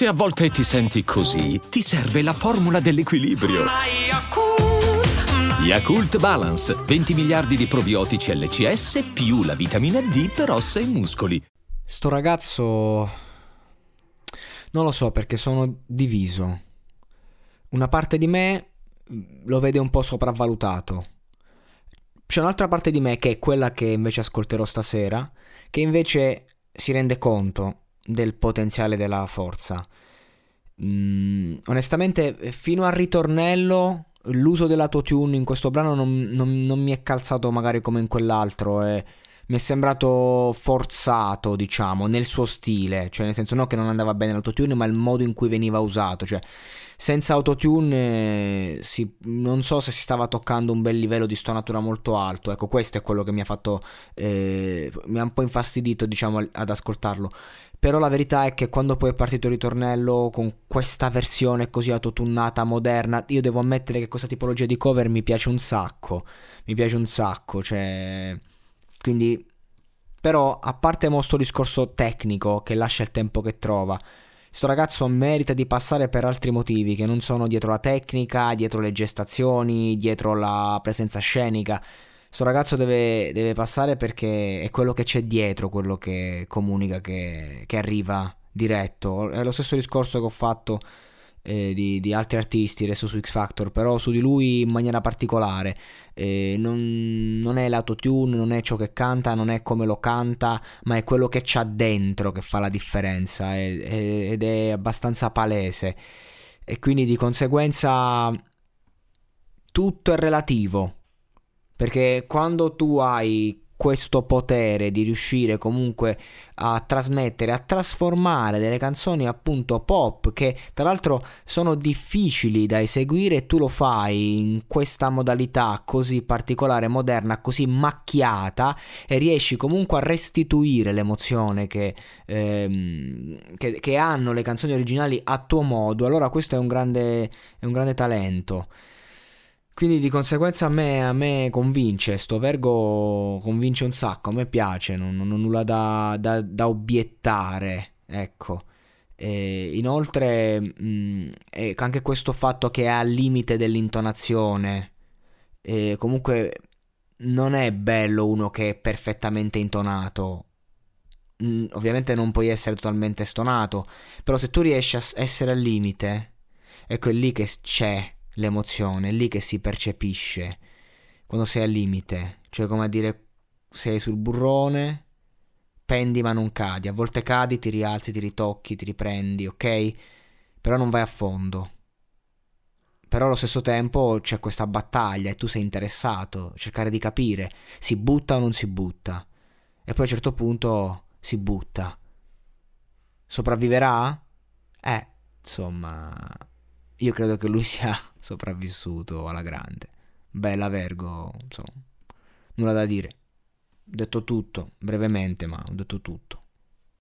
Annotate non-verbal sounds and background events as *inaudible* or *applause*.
Se a volte ti senti così, ti serve la formula dell'equilibrio. Yakult Balance, 20 miliardi di probiotici LCS più la vitamina D per ossa e muscoli. Sto ragazzo... Non lo so perché sono diviso. Una parte di me lo vede un po' sopravvalutato. C'è un'altra parte di me che è quella che invece ascolterò stasera, che invece si rende conto del potenziale della forza. Mm, onestamente, fino al ritornello, l'uso dell'autotune in questo brano non, non, non, mi è calzato magari come in quell'altro. E mi è sembrato forzato, diciamo, nel suo stile. Cioè, nel senso, non che non andava bene l'autotune, ma il modo in cui veniva usato. Cioè, senza autotune eh, si, non so se si stava toccando un bel livello di stonatura molto alto. Ecco, questo è quello che mi ha fatto. Eh, mi ha un po' infastidito, diciamo, ad ascoltarlo. Però la verità è che quando poi è partito il ritornello con questa versione così autotunnata, moderna, io devo ammettere che questa tipologia di cover mi piace un sacco. Mi piace un sacco, cioè. Quindi. Però, a parte questo discorso tecnico che lascia il tempo che trova, Sto ragazzo merita di passare per altri motivi che non sono dietro la tecnica, dietro le gestazioni, dietro la presenza scenica. Sto ragazzo deve, deve passare perché è quello che c'è dietro, quello che comunica, che, che arriva diretto. È lo stesso discorso che ho fatto eh, di, di, altri artisti adesso su X Factor, però su di lui in maniera particolare. Eh, non, non, è l'autotune, non è ciò che canta, non è come lo canta, ma è quello che c'ha dentro che fa la differenza è, è, ed è abbastanza palese. E quindi di conseguenza tutto è relativo. Perché quando tu hai questo potere di riuscire comunque a trasmettere, a trasformare delle canzoni appunto pop che tra l'altro sono difficili da eseguire e tu lo fai in questa modalità così particolare, moderna, così macchiata e riesci comunque a restituire l'emozione che, ehm, che, che hanno le canzoni originali a tuo modo, allora questo è un grande, è un grande talento. Quindi di conseguenza a me, a me, convince, sto Vergo convince un sacco, a me piace, non, non ho nulla da, da, da obiettare, ecco. E inoltre mh, anche questo fatto che è al limite dell'intonazione, e comunque non è bello uno che è perfettamente intonato. Mh, ovviamente non puoi essere totalmente stonato, però se tu riesci a essere al limite, ecco è lì che c'è l'emozione, è lì che si percepisce quando sei al limite, cioè come a dire sei sul burrone, pendi ma non cadi, a volte cadi, ti rialzi, ti ritocchi, ti riprendi, ok? Però non vai a fondo. Però allo stesso tempo c'è questa battaglia e tu sei interessato, cercare di capire, si butta o non si butta. E poi a un certo punto si butta. Sopravviverà? Eh, insomma, io credo che lui *laughs* sia sopravvissuto alla grande. Bella Vergo, insomma, nulla da dire. Ho detto tutto, brevemente, ma ho detto tutto.